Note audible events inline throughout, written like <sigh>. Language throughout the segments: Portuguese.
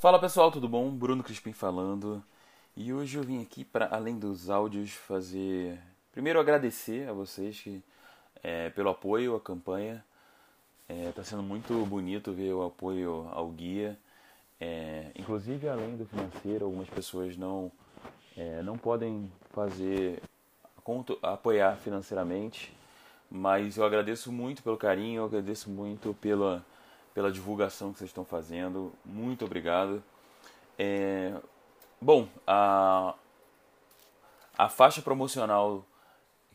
Fala pessoal, tudo bom? Bruno Crispim falando. E hoje eu vim aqui para, além dos áudios, fazer. Primeiro agradecer a vocês que, é, pelo apoio à campanha. Está é, sendo muito bonito ver o apoio ao guia. É, inclusive, além do financeiro, algumas pessoas não, é, não podem fazer apoiar financeiramente, mas eu agradeço muito pelo carinho, eu agradeço muito pela, pela divulgação que vocês estão fazendo. Muito obrigado. É, bom, a, a faixa promocional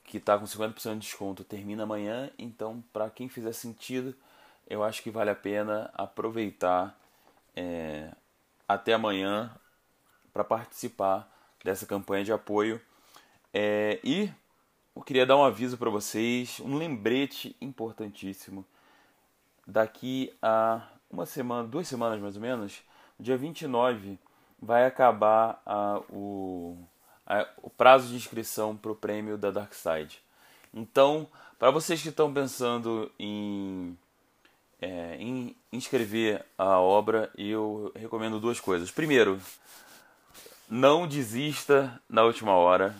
que está com 50% de desconto termina amanhã, então para quem fizer sentido, eu acho que vale a pena aproveitar é, até amanhã para participar dessa campanha de apoio. É, e eu queria dar um aviso para vocês, um lembrete importantíssimo. Daqui a uma semana, duas semanas mais ou menos, dia 29, vai acabar a, o, a, o prazo de inscrição para o prêmio da Dark Side. Então, para vocês que estão pensando em, é, em inscrever a obra, eu recomendo duas coisas. Primeiro, não desista na última hora,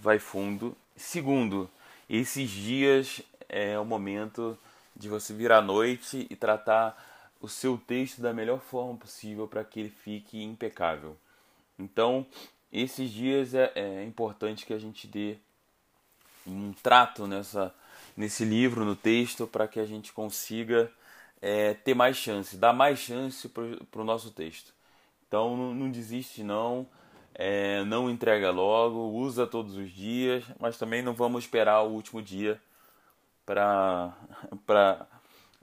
vai fundo. Segundo, esses dias é o momento de você vir à noite e tratar o seu texto da melhor forma possível para que ele fique impecável. Então, esses dias é, é, importante que a gente dê um trato nessa, nesse livro, no texto, para que a gente consiga é, ter mais chance, dar mais chance para o nosso texto. Então, não, não desiste não, é, não entrega logo, usa todos os dias, mas também não vamos esperar o último dia para <laughs>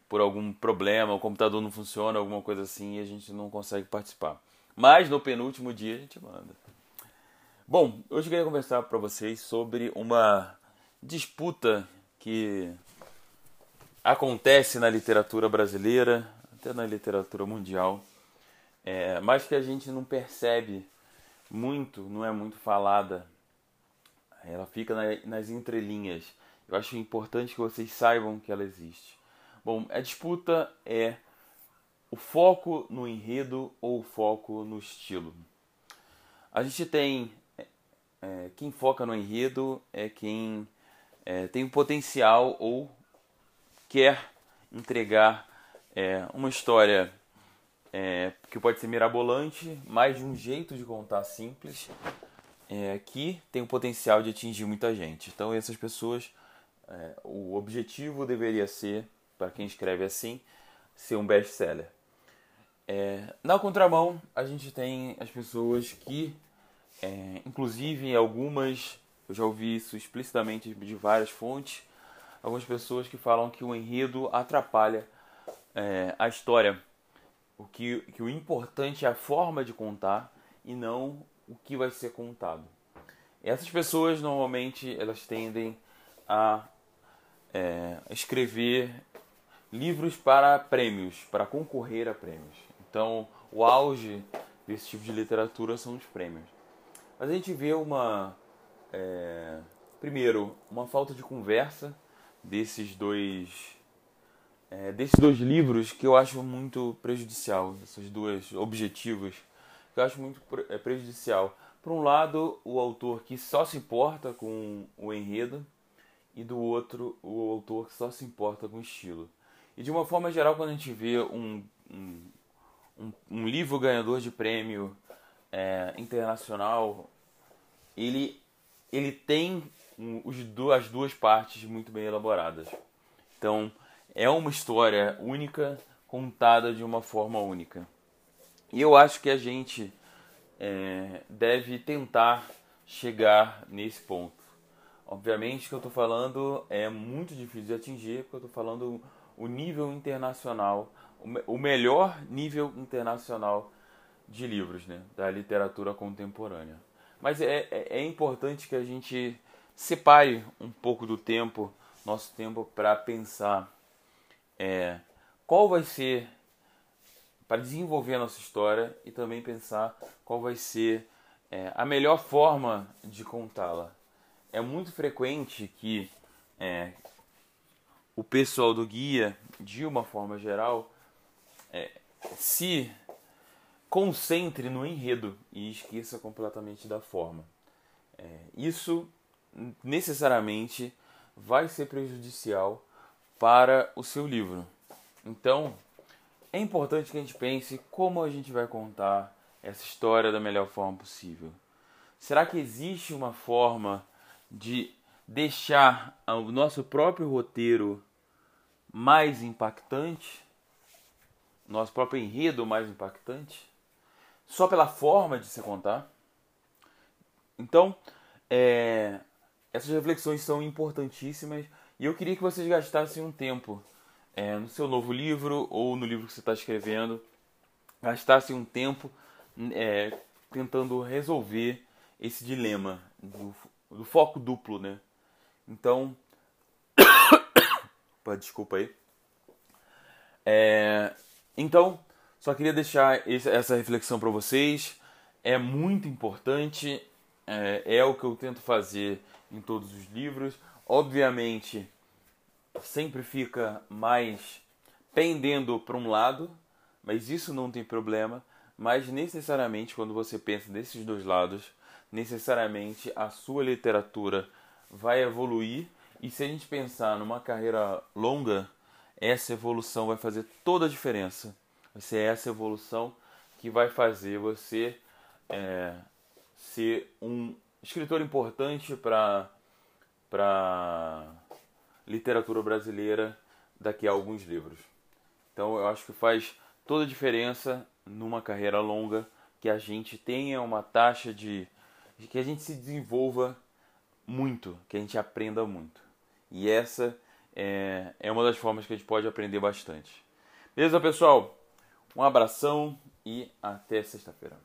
por algum problema, o computador não funciona, alguma coisa assim, e a gente não consegue participar. Mas no penúltimo dia a gente manda. Bom, hoje eu queria conversar para vocês sobre uma disputa que acontece na literatura brasileira, até na literatura mundial, é, mas que a gente não percebe muito, não é muito falada. Ela fica na, nas entrelinhas. Eu acho importante que vocês saibam que ela existe. Bom, a disputa é o foco no enredo ou o foco no estilo. A gente tem é, quem foca no enredo é quem é, tem o potencial ou quer entregar é, uma história é, que pode ser mirabolante, mas de um jeito de contar simples, é, que tem o potencial de atingir muita gente. Então essas pessoas, é, o objetivo deveria ser para quem escreve assim, ser um best-seller. É, na contramão, a gente tem as pessoas que, é, inclusive algumas, eu já ouvi isso explicitamente de várias fontes, algumas pessoas que falam que o enredo atrapalha é, a história. O que, que o importante é a forma de contar e não o que vai ser contado. Essas pessoas normalmente elas tendem a é, escrever livros para prêmios, para concorrer a prêmios. Então, o auge desse tipo de literatura são os prêmios. Mas a gente vê uma. É, primeiro, uma falta de conversa desses dois. É, desses dois livros que eu acho muito prejudicial, esses dois objetivos que eu acho muito é, prejudicial. Por um lado, o autor que só se importa com o enredo, e do outro, o autor que só se importa com o estilo. E de uma forma geral, quando a gente vê um, um, um, um livro ganhador de prêmio é, internacional, ele, ele tem os, as duas partes muito bem elaboradas. Então, é uma história única, contada de uma forma única. E eu acho que a gente é, deve tentar chegar nesse ponto. Obviamente que eu estou falando é muito difícil de atingir, porque eu estou falando o nível internacional, o melhor nível internacional de livros, né, da literatura contemporânea. Mas é, é, é importante que a gente separe um pouco do tempo, nosso tempo, para pensar é, qual vai ser, para desenvolver a nossa história e também pensar qual vai ser é, a melhor forma de contá-la. É muito frequente que é, o pessoal do guia, de uma forma geral, é, se concentre no enredo e esqueça completamente da forma. É, isso necessariamente vai ser prejudicial para o seu livro. Então, é importante que a gente pense como a gente vai contar essa história da melhor forma possível. Será que existe uma forma de deixar o nosso próprio roteiro mais impactante? Nosso próprio enredo mais impactante? Só pela forma de se contar? Então, é, essas reflexões são importantíssimas e eu queria que vocês gastassem um tempo é, no seu novo livro ou no livro que você está escrevendo, gastassem um tempo é, tentando resolver esse dilema do, do foco duplo, né? Então, <coughs> desculpa aí. É, então, só queria deixar esse, essa reflexão para vocês. É muito importante, é, é o que eu tento fazer em todos os livros. Obviamente, sempre fica mais pendendo para um lado, mas isso não tem problema. Mas necessariamente, quando você pensa desses dois lados, necessariamente a sua literatura vai evoluir. E se a gente pensar numa carreira longa, essa evolução vai fazer toda a diferença. Vai ser essa evolução que vai fazer você é, ser um escritor importante para para literatura brasileira daqui a alguns livros. Então eu acho que faz toda a diferença numa carreira longa que a gente tenha uma taxa de, de que a gente se desenvolva muito, que a gente aprenda muito. E essa é, é uma das formas que a gente pode aprender bastante. Beleza, pessoal? Um abração e até sexta-feira.